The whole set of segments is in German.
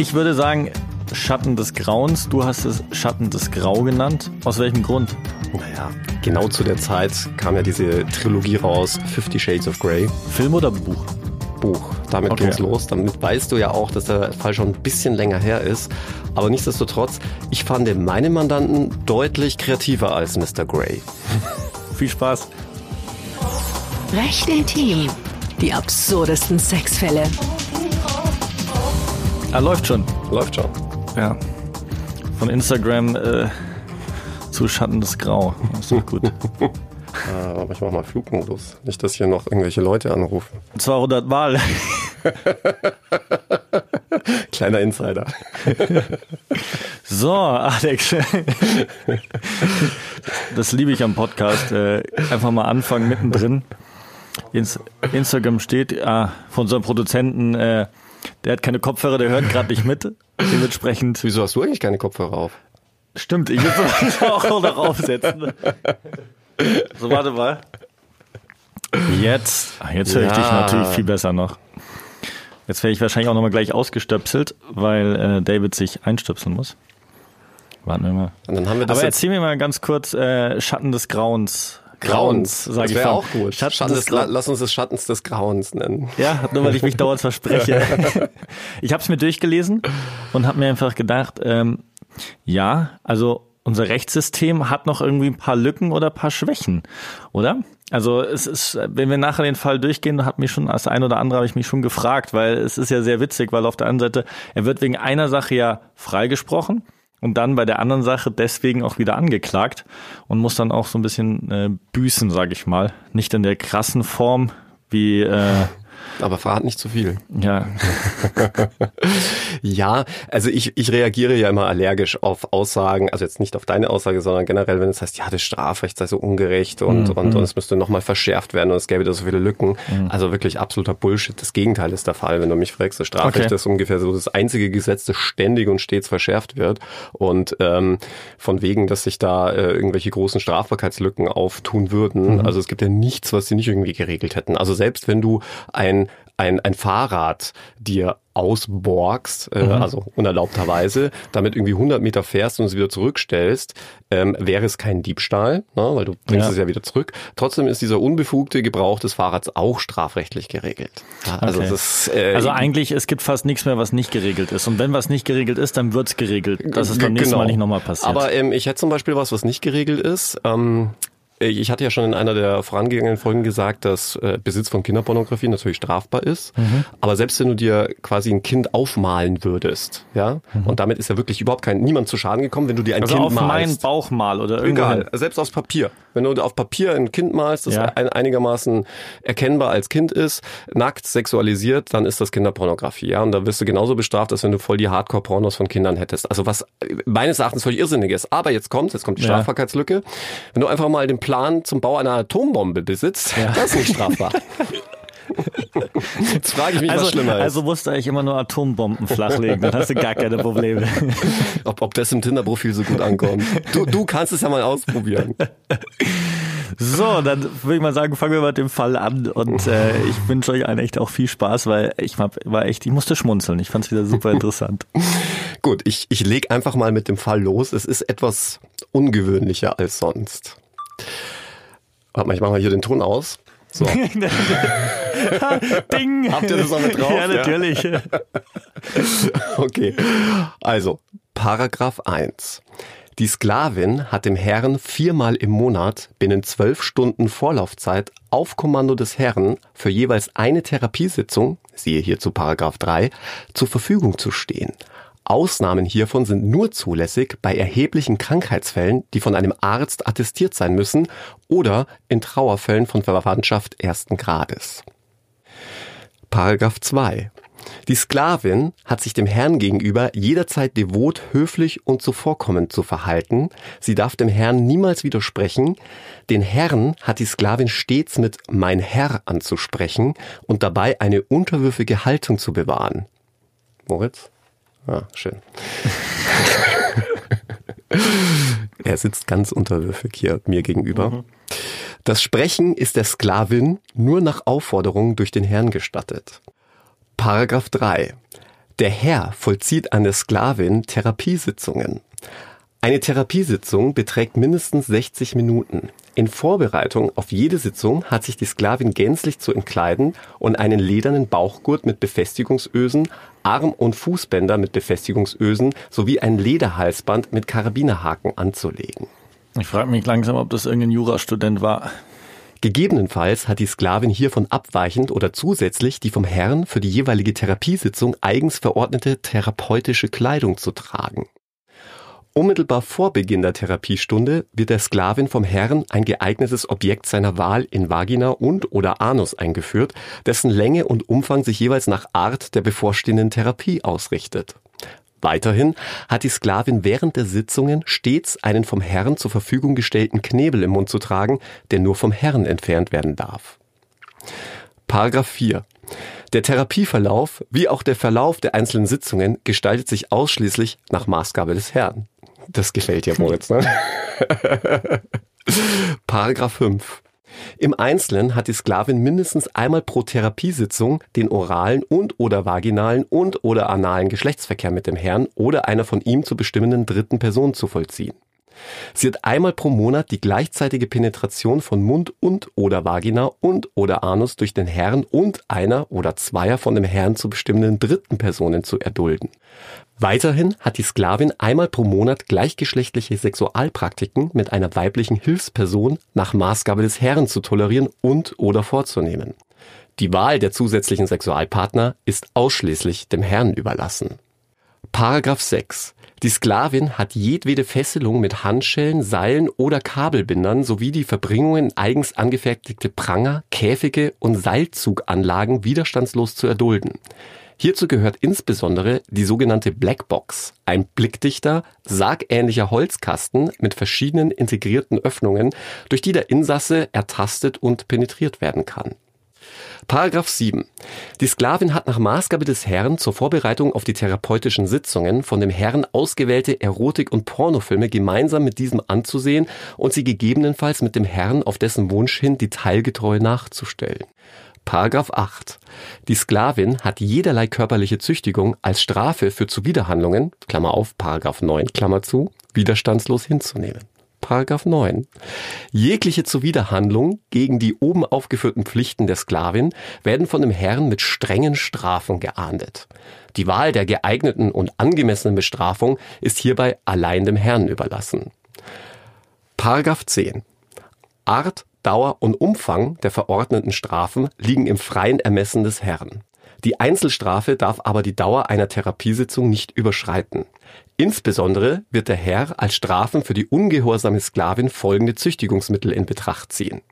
Ich würde sagen, Schatten des Grauens. Du hast es Schatten des Grau genannt. Aus welchem Grund? Naja, genau zu der Zeit kam ja diese Trilogie raus, Fifty Shades of Grey. Film oder Buch? Buch. Damit okay. ging's los. Damit weißt du ja auch, dass der Fall schon ein bisschen länger her ist. Aber nichtsdestotrotz, ich fand meine Mandanten deutlich kreativer als Mr. Grey. Viel Spaß. Recht intim. Die absurdesten Sexfälle. Ah, läuft schon. Läuft schon. Ja. Von Instagram äh, zu Schatten des Grau. Das ist gut. Ah, aber ich mach mal Flugmodus. Nicht, dass hier noch irgendwelche Leute anrufen. 200 Mal. Kleiner Insider. so, Alex. das liebe ich am Podcast. Äh, einfach mal anfangen mittendrin. Instagram steht ah, von unserem Produzenten, äh, der hat keine Kopfhörer, der hört gerade nicht mit. Dementsprechend. Wieso hast du eigentlich keine Kopfhörer auf? Stimmt, ich würde auch noch aufsetzen. So, warte mal. Jetzt, ah, jetzt höre ich ja. dich natürlich viel besser noch. Jetzt werde ich wahrscheinlich auch nochmal gleich ausgestöpselt, weil äh, David sich einstöpseln muss. Warten wir mal. Wir Aber erzähl mir mal ganz kurz äh, Schatten des Grauens. Grauens, sage ich. Das wäre auch gut. Schatten Schatten des, des lass uns das Schattens des Grauens nennen. Ja, nur weil ich mich dauernd verspreche. ich habe es mir durchgelesen und habe mir einfach gedacht, ähm, ja, also unser Rechtssystem hat noch irgendwie ein paar Lücken oder ein paar Schwächen, oder? Also es ist, wenn wir nachher den Fall durchgehen, hat mich schon als ein oder andere habe ich mich schon gefragt, weil es ist ja sehr witzig, weil auf der anderen Seite er wird wegen einer Sache ja freigesprochen und dann bei der anderen Sache deswegen auch wieder angeklagt und muss dann auch so ein bisschen äh, büßen, sage ich mal. Nicht in der krassen Form wie äh, aber verrat nicht zu viel. Ja. ja, also ich, ich reagiere ja immer allergisch auf Aussagen, also jetzt nicht auf deine Aussage, sondern generell, wenn es heißt, ja, das Strafrecht sei so ungerecht und, mhm. und, und es müsste nochmal verschärft werden und es gäbe da so viele Lücken. Mhm. Also wirklich absoluter Bullshit. Das Gegenteil ist der Fall, wenn du mich fragst. Das Strafrecht okay. ist ungefähr so das einzige Gesetz, das ständig und stets verschärft wird. Und ähm, von wegen, dass sich da äh, irgendwelche großen Strafbarkeitslücken auftun würden. Mhm. Also es gibt ja nichts, was sie nicht irgendwie geregelt hätten. Also selbst wenn du ein ein, ein Fahrrad dir ausborgst, äh, mhm. also unerlaubterweise, damit irgendwie 100 Meter fährst und es wieder zurückstellst, ähm, wäre es kein Diebstahl, ne, weil du bringst ja. es ja wieder zurück. Trotzdem ist dieser unbefugte Gebrauch des Fahrrads auch strafrechtlich geregelt. Also, okay. das, äh, also eigentlich, es gibt fast nichts mehr, was nicht geregelt ist. Und wenn was nicht geregelt ist, dann wird's geregelt. Das ist beim nächsten genau. Mal nicht nochmal passiert. Aber ähm, ich hätte zum Beispiel was, was nicht geregelt ist. Ähm, äh, ich hatte ja schon in einer der vorangegangenen Folgen gesagt, dass äh, Besitz von Kinderpornografie natürlich strafbar ist. Mhm. Aber selbst wenn du dir quasi ein Kind aufmalen würdest, ja, mhm. und damit ist ja wirklich überhaupt kein niemand zu Schaden gekommen, wenn du dir ein also Kind auf malst. meinen Bauch mal oder egal, selbst aus Papier. Wenn du auf Papier ein Kind malst, das ja. ein, einigermaßen erkennbar als Kind ist, nackt, sexualisiert, dann ist das Kinderpornografie, ja, und da wirst du genauso bestraft, als wenn du voll die Hardcore-Pornos von Kindern hättest. Also was meines Erachtens völlig irrsinnig ist. Aber jetzt kommt, jetzt kommt die Strafbarkeitslücke. Wenn du einfach mal den Plan zum Bau einer Atombombe besitzt, ja. das ist nicht strafbar. Jetzt frage ich mich, also, was schlimmer ist. Also musst du eigentlich immer nur Atombomben flachlegen, dann hast du gar keine Probleme. Ob, ob das im Tinder-Profil so gut ankommt. Du, du kannst es ja mal ausprobieren. So, dann würde ich mal sagen, fangen wir mit dem Fall an und äh, ich wünsche euch allen echt auch viel Spaß, weil ich war, war echt, ich musste schmunzeln. Ich fand es wieder super interessant. Gut, ich, ich leg einfach mal mit dem Fall los. Es ist etwas ungewöhnlicher als sonst. Warte mal, ich mache mal hier den Ton aus. So. Ding! Habt ihr das noch mit drauf? Ja, natürlich. Ja. okay. Also, Paragraph 1. Die Sklavin hat dem Herrn viermal im Monat binnen zwölf Stunden Vorlaufzeit auf Kommando des Herrn für jeweils eine Therapiesitzung, siehe hierzu Paragraph 3, zur Verfügung zu stehen. Ausnahmen hiervon sind nur zulässig bei erheblichen Krankheitsfällen, die von einem Arzt attestiert sein müssen oder in Trauerfällen von Verwandtschaft ersten Grades. Paragraph 2. Die Sklavin hat sich dem Herrn gegenüber jederzeit devot, höflich und zuvorkommend zu verhalten. Sie darf dem Herrn niemals widersprechen. Den Herrn hat die Sklavin stets mit mein Herr anzusprechen und dabei eine unterwürfige Haltung zu bewahren. Moritz? Ah, schön. er sitzt ganz unterwürfig hier mir gegenüber. Mhm. Das Sprechen ist der Sklavin nur nach Aufforderung durch den Herrn gestattet. Paragraph 3. Der Herr vollzieht an der Sklavin Therapiesitzungen. Eine Therapiesitzung beträgt mindestens 60 Minuten. In Vorbereitung auf jede Sitzung hat sich die Sklavin gänzlich zu entkleiden und einen ledernen Bauchgurt mit Befestigungsösen, Arm- und Fußbänder mit Befestigungsösen sowie ein Lederhalsband mit Karabinerhaken anzulegen. Ich frage mich langsam, ob das irgendein Jurastudent war. Gegebenenfalls hat die Sklavin hiervon abweichend oder zusätzlich die vom Herrn für die jeweilige Therapiesitzung eigens verordnete therapeutische Kleidung zu tragen. Unmittelbar vor Beginn der Therapiestunde wird der Sklavin vom Herrn ein geeignetes Objekt seiner Wahl in Vagina und oder Anus eingeführt, dessen Länge und Umfang sich jeweils nach Art der bevorstehenden Therapie ausrichtet. Weiterhin hat die Sklavin während der Sitzungen stets einen vom Herrn zur Verfügung gestellten Knebel im Mund zu tragen, der nur vom Herrn entfernt werden darf. Paragraph 4. Der Therapieverlauf wie auch der Verlauf der einzelnen Sitzungen gestaltet sich ausschließlich nach Maßgabe des Herrn. Das gefällt dir, Moritz, ne? Paragraph 5. Im Einzelnen hat die Sklavin mindestens einmal pro Therapiesitzung den oralen und oder vaginalen und oder analen Geschlechtsverkehr mit dem Herrn oder einer von ihm zu bestimmenden dritten Person zu vollziehen. Sie hat einmal pro Monat die gleichzeitige Penetration von Mund und oder Vagina und oder Anus durch den Herrn und einer oder zweier von dem Herrn zu bestimmenden dritten Personen zu erdulden. Weiterhin hat die Sklavin einmal pro Monat gleichgeschlechtliche Sexualpraktiken mit einer weiblichen Hilfsperson nach Maßgabe des Herrn zu tolerieren und oder vorzunehmen. Die Wahl der zusätzlichen Sexualpartner ist ausschließlich dem Herrn überlassen. Paragraph 6. Die Sklavin hat jedwede Fesselung mit Handschellen, Seilen oder Kabelbindern sowie die Verbringung in eigens angefertigte Pranger, Käfige und Seilzuganlagen widerstandslos zu erdulden. Hierzu gehört insbesondere die sogenannte Blackbox, ein blickdichter, sargähnlicher Holzkasten mit verschiedenen integrierten Öffnungen, durch die der Insasse ertastet und penetriert werden kann. Paragraph 7. Die Sklavin hat nach Maßgabe des Herrn zur Vorbereitung auf die therapeutischen Sitzungen von dem Herrn ausgewählte Erotik- und Pornofilme gemeinsam mit diesem anzusehen und sie gegebenenfalls mit dem Herrn auf dessen Wunsch hin detailgetreu nachzustellen. Paragraph 8. Die Sklavin hat jederlei körperliche Züchtigung als Strafe für Zuwiderhandlungen, Klammer auf, Paragraph 9, Klammer zu, widerstandslos hinzunehmen. Paragraph 9. Jegliche Zuwiderhandlung gegen die oben aufgeführten Pflichten der Sklavin werden von dem Herrn mit strengen Strafen geahndet. Die Wahl der geeigneten und angemessenen Bestrafung ist hierbei allein dem Herrn überlassen. Paragraph 10. Art, Dauer und Umfang der verordneten Strafen liegen im freien Ermessen des Herrn. Die Einzelstrafe darf aber die Dauer einer Therapiesitzung nicht überschreiten. Insbesondere wird der Herr als Strafen für die ungehorsame Sklavin folgende Züchtigungsmittel in Betracht ziehen.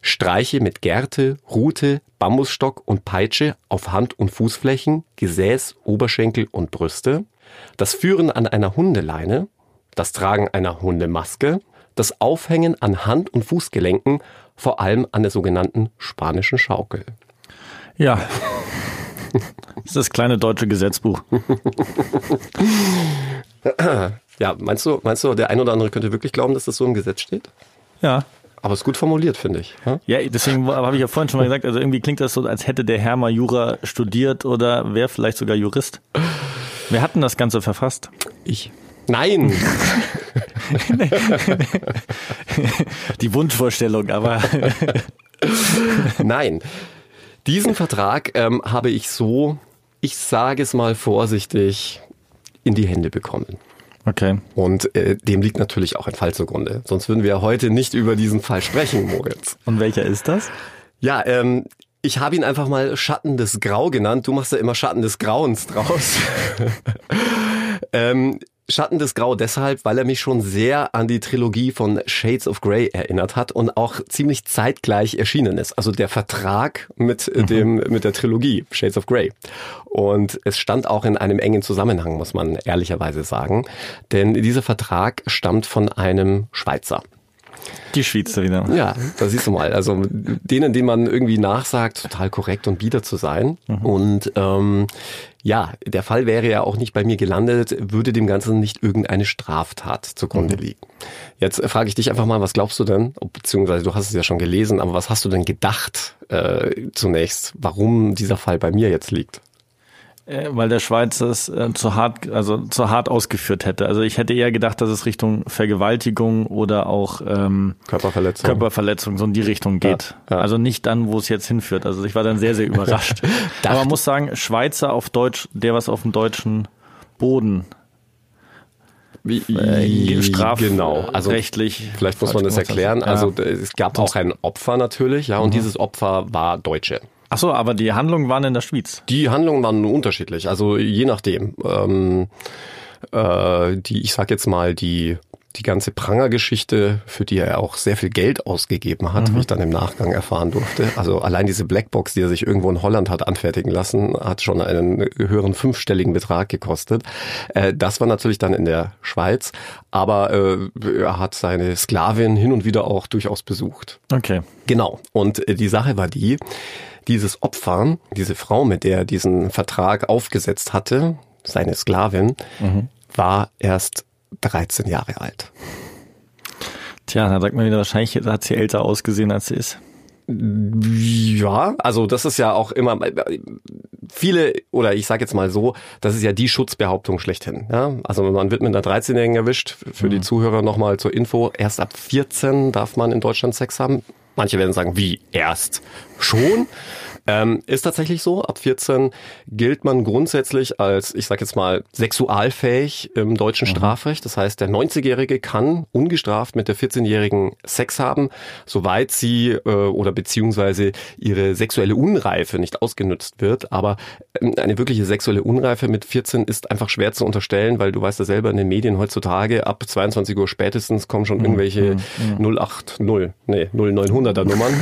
Streiche mit Gerte, Rute, Bambusstock und Peitsche auf Hand- und Fußflächen, Gesäß, Oberschenkel und Brüste, das Führen an einer Hundeleine, das Tragen einer Hundemaske, das Aufhängen an Hand- und Fußgelenken, vor allem an der sogenannten spanischen Schaukel. Ja. Das ist das kleine deutsche Gesetzbuch. Ja, meinst du, meinst du, der ein oder andere könnte wirklich glauben, dass das so im Gesetz steht? Ja. Aber es ist gut formuliert, finde ich. Ja? Ja, deswegen habe ich ja vorhin schon mal gesagt, also irgendwie klingt das so, als hätte der Herr mal Jura studiert oder wäre vielleicht sogar Jurist. Wer hat denn das Ganze verfasst? Ich. Nein! Die Wunschvorstellung, aber Nein. Diesen Vertrag ähm, habe ich so, ich sage es mal vorsichtig, in die Hände bekommen. okay. Und äh, dem liegt natürlich auch ein Fall zugrunde. Sonst würden wir ja heute nicht über diesen Fall sprechen, Moritz. Und welcher ist das? Ja, ähm, ich habe ihn einfach mal Schatten des Grau genannt. Du machst ja immer Schatten des Grauens draus. ähm, Schatten des Grau deshalb, weil er mich schon sehr an die Trilogie von Shades of Grey erinnert hat und auch ziemlich zeitgleich erschienen ist. Also der Vertrag mit dem mit der Trilogie Shades of Grey. Und es stand auch in einem engen Zusammenhang, muss man ehrlicherweise sagen, denn dieser Vertrag stammt von einem Schweizer. Die Schweizer wieder. Ja, da siehst du mal. Also denen, denen man irgendwie nachsagt, total korrekt und bieder zu sein. Und ähm, ja, der Fall wäre ja auch nicht bei mir gelandet, würde dem Ganzen nicht irgendeine Straftat zugrunde liegen. Jetzt äh, frage ich dich einfach mal, was glaubst du denn? Beziehungsweise du hast es ja schon gelesen, aber was hast du denn gedacht äh, zunächst, warum dieser Fall bei mir jetzt liegt? Äh, weil der Schweiz es äh, zu hart, also zu hart ausgeführt hätte. Also ich hätte eher gedacht, dass es Richtung Vergewaltigung oder auch ähm, Körperverletzung. Körperverletzung so in die Richtung geht. Ja, ja. Also nicht dann, wo es jetzt hinführt. Also ich war dann sehr, sehr überrascht. Aber man muss sagen, Schweizer auf Deutsch, der was auf dem deutschen Boden Wie, äh, straf genau. Also rechtlich. vielleicht muss man das erklären. Also Ja. Mhm. es gab auch ein Opfer natürlich, ja, und dieses Opfer war Deutsche. Ach so, aber die Handlungen waren in der Schweiz. Die Handlungen waren nur unterschiedlich, also je nachdem. Ähm, äh, die, ich sag jetzt mal, die die ganze Pranger-Geschichte, für die er auch sehr viel Geld ausgegeben hat, wie ich dann im Nachgang erfahren durfte. Also allein diese Blackbox, die er sich irgendwo in Holland hat anfertigen lassen, hat schon einen höheren fünfstelligen Betrag gekostet. Äh, das war natürlich dann in der Schweiz, aber äh, er hat seine Sklavin hin und wieder auch durchaus besucht. Okay. Genau. Und äh, die Sache war die, dieses Opfer, diese Frau, mit der er diesen Vertrag aufgesetzt hatte, seine Sklavin, war erst 13 Jahre alt. Tja, da sagt man wieder, wahrscheinlich hat sie älter ausgesehen, als sie ist. Ja, also das ist ja auch immer viele oder ich sage jetzt mal so, das ist ja die Schutzbehauptung schlechthin. Ja? Also man wird mit einer 13-Jährigen erwischt. Für die Zuhörer nochmal zur Info: Erst ab 14 darf man in Deutschland Sex haben. Manche werden sagen, wie erst schon. Ähm, ist tatsächlich so. Ab 14 gilt man grundsätzlich als, ich sage jetzt mal, sexualfähig im deutschen Strafrecht. Das heißt, der 90-Jährige kann ungestraft mit der 14-Jährigen Sex haben, soweit sie äh, oder beziehungsweise ihre sexuelle Unreife nicht ausgenutzt wird. Aber ähm, eine wirkliche sexuelle Unreife mit 14 ist einfach schwer zu unterstellen, weil du weißt ja selber in den Medien heutzutage, ab 22 Uhr spätestens kommen schon irgendwelche 080, nee, 0900er Nummern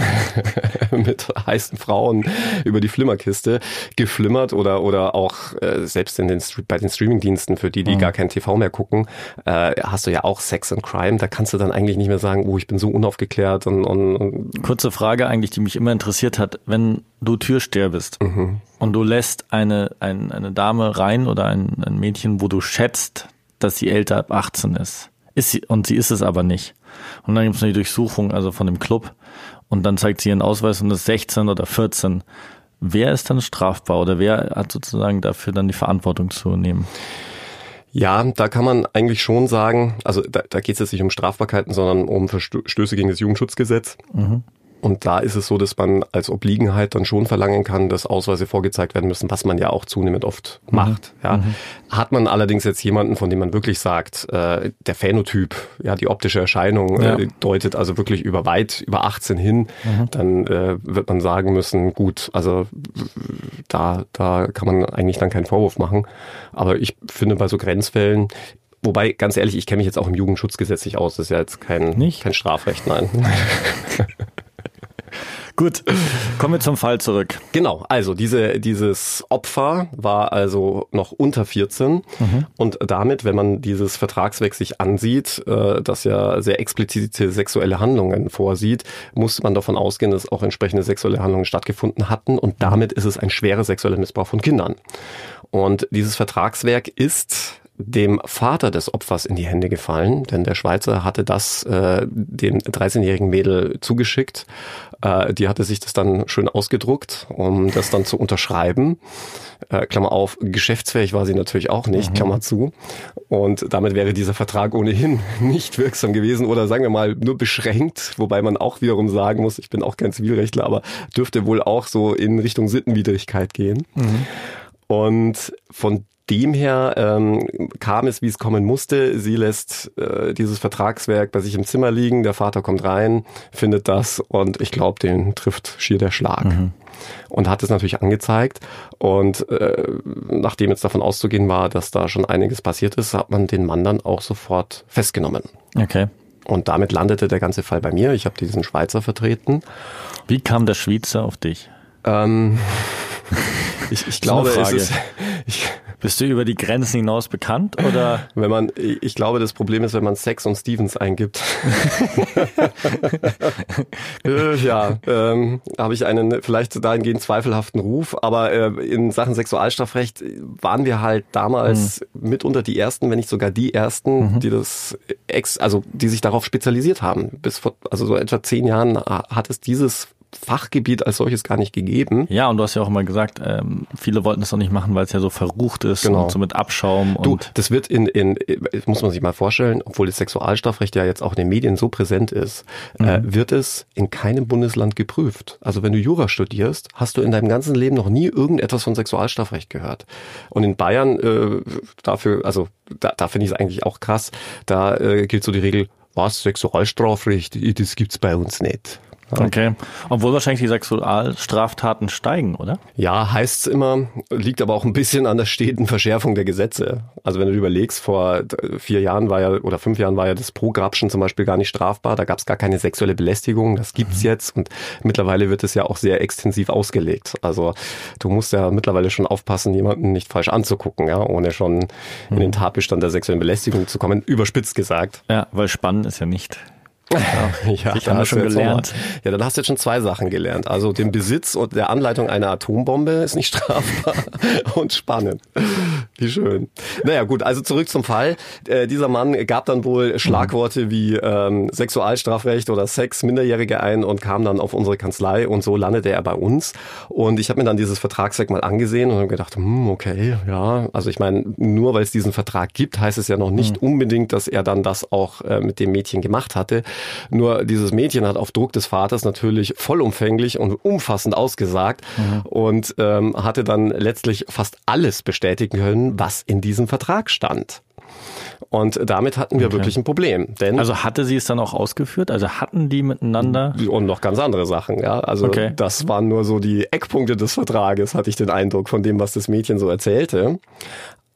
mit heißen Frauen über die Flimmerkiste geflimmert oder oder auch äh, selbst in den bei den Streamingdiensten für die die gar kein TV mehr gucken äh, hast du ja auch Sex and Crime da kannst du dann eigentlich nicht mehr sagen oh ich bin so unaufgeklärt und, und, und Kurze Frage eigentlich, die mich immer interessiert hat. Wenn du Türsteher bist und du lässt eine, ein, eine Dame rein oder ein, ein Mädchen, wo du schätzt, dass sie älter ab 18 ist, ist sie, und sie ist es aber nicht. Und dann gibt es eine Durchsuchung, also von dem Club, und dann zeigt sie ihren Ausweis und ist 16 oder 14. Wer ist dann strafbar oder wer hat sozusagen dafür dann die Verantwortung zu nehmen? Ja, da kann man eigentlich schon sagen, also da, da geht es jetzt nicht um Strafbarkeiten, sondern um Verstöße gegen das Jugendschutzgesetz. Und da ist es so, dass man als Obliegenheit dann schon verlangen kann, dass Ausweise vorgezeigt werden müssen, was man ja auch zunehmend oft macht. Ja. Hat man allerdings jetzt jemanden, von dem man wirklich sagt, äh, der Phänotyp, ja, die optische Erscheinung Ja. äh, deutet also wirklich über weit, über 18 hin, dann äh, wird man sagen müssen, gut, also da, da kann man eigentlich dann keinen Vorwurf machen. Aber ich finde bei so Grenzfällen, wobei ganz ehrlich, ich kenne mich jetzt auch im Jugendschutzgesetz nicht aus, das ist ja jetzt kein, Nicht? kein Strafrecht, nein. Gut, kommen wir zum Fall zurück. Genau, also diese, dieses Opfer war also noch unter 14 und damit, wenn man dieses Vertragswerk sich ansieht, äh, das ja sehr explizite sexuelle Handlungen vorsieht, muss man davon ausgehen, dass auch entsprechende sexuelle Handlungen stattgefunden hatten und damit ist es ein schwerer sexueller Missbrauch von Kindern. Und dieses Vertragswerk ist dem Vater des Opfers in die Hände gefallen, denn der Schweizer hatte das äh, dem 13-jährigen Mädel zugeschickt. Äh, die hatte sich das dann schön ausgedruckt, um das dann zu unterschreiben. Äh, Klammer auf, geschäftsfähig war sie natürlich auch nicht, Klammer zu. Und damit wäre dieser Vertrag ohnehin nicht wirksam gewesen oder sagen wir mal nur beschränkt, wobei man auch wiederum sagen muss, ich bin auch kein Zivilrechtler, aber dürfte wohl auch so in Richtung Sittenwidrigkeit gehen. Und von dem her ähm, kam es, wie es kommen musste. Sie lässt äh, dieses Vertragswerk bei sich im Zimmer liegen. Der Vater kommt rein, findet das und ich glaube, den trifft schier der Schlag. Und hat es natürlich angezeigt. Und äh, nachdem jetzt davon auszugehen war, dass da schon einiges passiert ist, hat man den Mann dann auch sofort festgenommen. Okay. Und damit landete der ganze Fall bei mir. Ich habe diesen Schweizer vertreten. Wie kam der Schweizer auf dich? Ähm, ich, ich glaube, es ist, ich, Bist du über die Grenzen hinaus bekannt oder? wenn man, ich glaube, das Problem ist, wenn man Sex und Stevens eingibt. ja, ähm, habe ich einen vielleicht dahingehend zweifelhaften Ruf, aber äh, in Sachen Sexualstrafrecht waren wir halt damals mitunter die ersten, wenn nicht sogar die ersten, die das ex, also die sich darauf spezialisiert haben. Bis vor, also so etwa zehn Jahren hat es dieses Fachgebiet als solches gar nicht gegeben. Ja, und du hast ja auch immer gesagt, ähm, viele wollten das auch nicht machen, weil es ja so verrucht ist Genau. und so mit Abschaum Du, das wird in, in, muss man sich mal vorstellen, obwohl das Sexualstrafrecht ja jetzt auch in den Medien so präsent ist, äh, wird es in keinem Bundesland geprüft. Also wenn du Jura studierst, hast du in deinem ganzen Leben noch nie irgendetwas von Sexualstrafrecht gehört. Und in Bayern, äh, dafür, also da, da finde ich es eigentlich auch krass, da äh, gilt so die Regel, was, Sexualstrafrecht, das gibt's bei uns nicht. Okay. Obwohl wahrscheinlich die Sexualstraftaten steigen, oder? Ja, heißt's immer, liegt aber auch ein bisschen an der steten Verschärfung der Gesetze. Also wenn du überlegst, vor vier Jahren war ja oder fünf Jahren war ja das Pro-Grabschen zum Beispiel gar nicht strafbar, da gab's gar keine sexuelle Belästigung, das gibt's jetzt und mittlerweile wird es ja auch sehr extensiv ausgelegt. Also du musst ja mittlerweile schon aufpassen, jemanden nicht falsch anzugucken, ja, ohne schon in den Tatbestand der sexuellen Belästigung zu kommen, überspitzt gesagt. Ja, weil spannend ist ja nicht. Ja, Ich habe schon gelernt. mal- Ja, dann hast du jetzt schon zwei Sachen gelernt. Also den Besitz und der Anleitung einer Atombombe ist nicht strafbar und spannend. Wie schön. Naja, gut, also zurück zum Fall. Äh, dieser Mann gab dann wohl Schlagworte wie ähm, Sexualstrafrecht oder Sex Minderjährige ein und kam dann auf unsere Kanzlei und so landete er bei uns. Und ich habe mir dann dieses Vertragswerk mal angesehen und habe gedacht, hm, okay, ja. Also ich meine, nur weil es diesen Vertrag gibt, heißt es ja noch nicht unbedingt, dass er dann das auch äh, mit dem Mädchen gemacht hatte. Nur dieses Mädchen hat auf Druck des Vaters natürlich vollumfänglich und umfassend ausgesagt und ähm, hatte dann letztlich fast alles bestätigen können, was in diesem Vertrag stand. Und damit hatten wir wirklich ein Problem. Denn Also hatte sie es dann auch ausgeführt? Also hatten die miteinander? und noch ganz andere Sachen, ja. Also Okay. das waren nur so die Eckpunkte des Vertrages, hatte ich den Eindruck von dem, was das Mädchen so erzählte.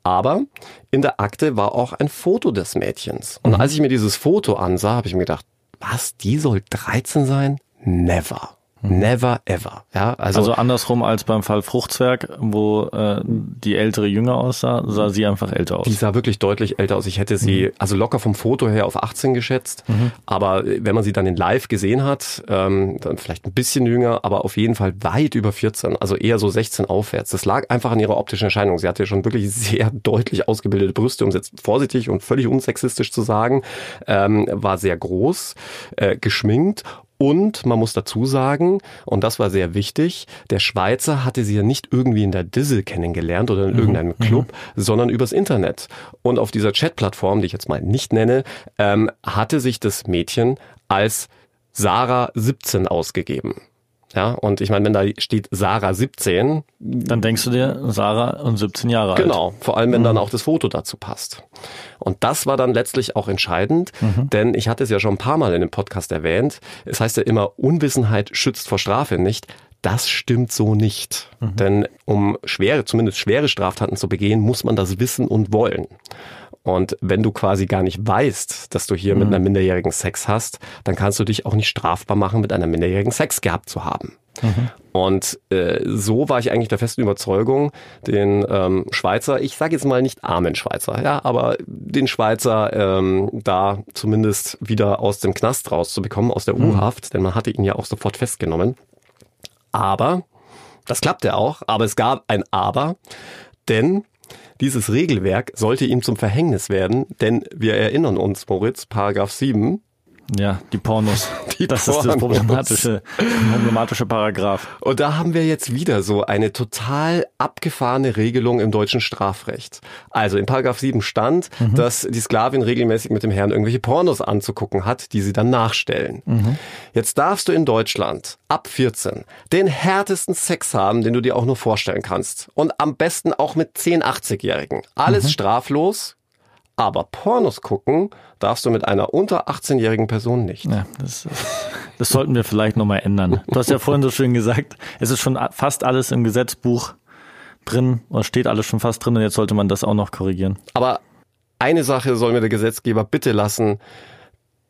Aber in der Akte war auch ein Foto des Mädchens. Und als ich mir dieses Foto ansah, habe ich mir gedacht, was, die soll 13 sein? Never. Never ever. Ja, also, Also andersrum als beim Fall Fruchtzwerg, wo äh, die ältere jünger aussah, sah sie einfach älter Die aus. sah wirklich deutlich älter aus. Ich hätte sie also locker vom Foto her auf 18 geschätzt. Aber wenn man sie dann in Live gesehen hat, ähm, dann vielleicht ein bisschen jünger, aber auf jeden Fall weit über 14. Also eher so 16 aufwärts. Das lag einfach an ihrer optischen Erscheinung. Sie hatte schon wirklich sehr deutlich ausgebildete Brüste, um es jetzt vorsichtig und völlig unsexistisch zu sagen. Ähm, war sehr groß, äh, geschminkt und man muss dazu sagen, und das war sehr wichtig, der Schweizer hatte sie ja nicht irgendwie in der Dizzle kennengelernt oder in irgendeinem Club, sondern übers Internet. Und auf dieser Chatplattform, die ich jetzt mal nicht nenne, ähm, hatte sich das Mädchen als Sarah 17 ausgegeben. Ja, und ich meine, wenn da steht Sarah 17, Dann denkst du dir, Sarah und 17 Jahre alt. Genau, vor allem wenn dann auch das Foto dazu passt. Und das war dann letztlich auch entscheidend, denn ich hatte es ja schon ein paar Mal in dem Podcast erwähnt. Es heißt ja immer, Unwissenheit schützt vor Strafe nicht. Das stimmt so nicht. Denn um schwere, zumindest schwere Straftaten zu begehen, muss man das wissen und wollen. Und wenn du quasi gar nicht weißt, dass du hier mit einer Minderjährigen Sex hast, dann kannst du dich auch nicht strafbar machen, mit einer Minderjährigen Sex gehabt zu haben. Und äh, so war ich eigentlich der festen Überzeugung, den ähm, Schweizer, ich sage jetzt mal nicht armen Schweizer, ja, aber den Schweizer ähm, da zumindest wieder aus dem Knast rauszubekommen, aus der U-Haft, denn man hatte ihn ja auch sofort festgenommen. Aber, das klappte auch, aber es gab ein Aber, denn dieses Regelwerk sollte ihm zum Verhängnis werden, denn wir erinnern uns, Moritz, Paragraph 7, Ja, die Pornos. Die das ist das Pornos. problematische, problematische Paragraph. Und da haben wir jetzt wieder so eine total abgefahrene Regelung im deutschen Strafrecht. Also in Paragraph 7 stand, dass die Sklavin regelmäßig mit dem Herrn irgendwelche Pornos anzugucken hat, die sie dann nachstellen. Jetzt darfst du in Deutschland ab 14 den härtesten Sex haben, den du dir auch nur vorstellen kannst. Und am besten auch mit 10, 80-Jährigen. Alles straflos. Aber Pornos gucken darfst du mit einer unter 18-jährigen Person nicht. Ja, das, das sollten wir vielleicht nochmal ändern. Du hast ja vorhin so schön gesagt, es ist schon fast alles im Gesetzbuch drin, oder steht alles schon fast drin und jetzt sollte man das auch noch korrigieren. Aber eine Sache soll mir der Gesetzgeber bitte lassen.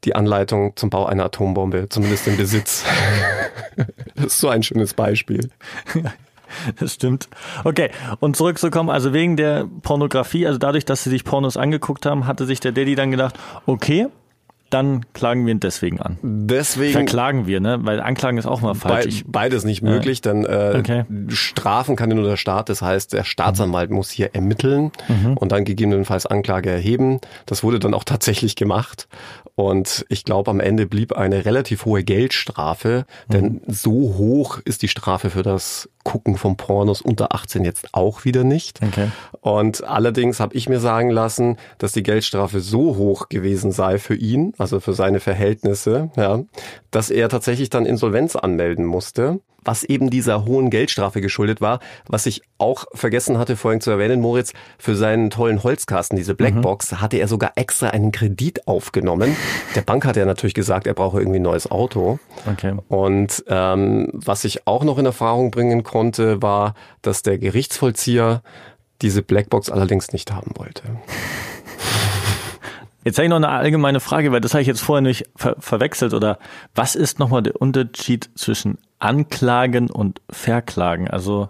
Die Anleitung zum Bau einer Atombombe, zumindest im Besitz. Das ist so ein schönes Beispiel. Das stimmt. Okay, und zurückzukommen, also wegen der Pornografie, also dadurch, dass sie sich Pornos angeguckt haben, hatte sich der Daddy dann gedacht, okay, dann klagen wir ihn deswegen an. Deswegen Verklagen wir, ne? Weil anklagen ist auch mal falsch. Be Ich, beides nicht möglich, denn äh, Okay. Strafen kann ja nur der Staat. Das heißt, der Staatsanwalt muss hier ermitteln und dann gegebenenfalls Anklage erheben. Das wurde dann auch tatsächlich gemacht. Und ich glaube, am Ende blieb eine relativ hohe Geldstrafe, denn so hoch ist die Strafe für das Gucken von Pornos unter 18 jetzt auch wieder nicht. Okay. Und allerdings habe ich mir sagen lassen, dass die Geldstrafe so hoch gewesen sei für ihn, also für seine Verhältnisse, ja, dass er tatsächlich dann Insolvenz anmelden musste, was eben dieser hohen Geldstrafe geschuldet war, was ich auch vergessen hatte vorhin zu erwähnen, Moritz, für seinen tollen Holzkasten, diese Blackbox, hatte er sogar extra einen Kredit aufgenommen. Der Bank hat er natürlich gesagt, er brauche irgendwie ein neues Auto. okay. Und ähm, was ich auch noch in Erfahrung bringen konnte, war, dass der Gerichtsvollzieher diese Blackbox allerdings nicht haben wollte. Jetzt habe ich noch eine allgemeine Frage, weil das habe ich jetzt vorher nicht ver verwechselt. Oder was ist nochmal der Unterschied zwischen Anklagen und Verklagen? Also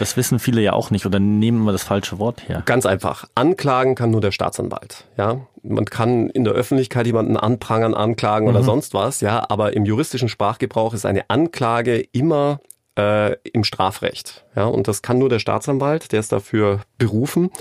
das wissen viele ja auch nicht oder nehmen wir das falsche Wort her. Ganz einfach. Anklagen kann nur der Staatsanwalt. Ja, man kann in der Öffentlichkeit jemanden anprangern, anklagen oder sonst was. Ja, aber im juristischen Sprachgebrauch ist eine Anklage immer äh, im Strafrecht. Ja, und das kann nur der Staatsanwalt, der ist dafür berufen.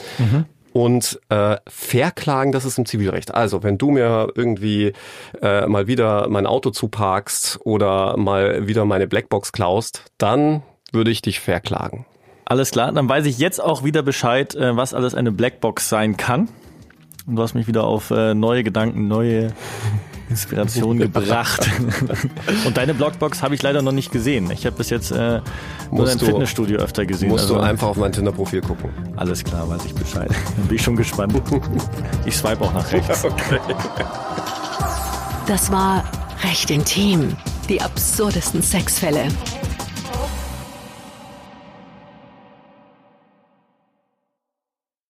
Und äh, Verklagen, das ist im Zivilrecht. Also, wenn du mir irgendwie äh, mal wieder mein Auto zuparkst oder mal wieder meine Blackbox klaust, dann würde ich dich verklagen. Alles klar, dann weiß ich jetzt auch wieder Bescheid, äh, was alles eine Blackbox sein kann. Und du hast mich wieder auf äh, neue Gedanken, neue Inspiration gebracht. Und deine Blackbox habe ich leider noch nicht gesehen. Ich habe bis jetzt äh, nur dein du- Fitnessstudio öfter gesehen. Musst du Also, einfach auf mein Tinder-Profil gucken. alles klar, weiß ich Bescheid. Dann bin ich schon gespannt. Ich swipe auch nach rechts. Das war Recht intim. Die absurdesten Sexfälle.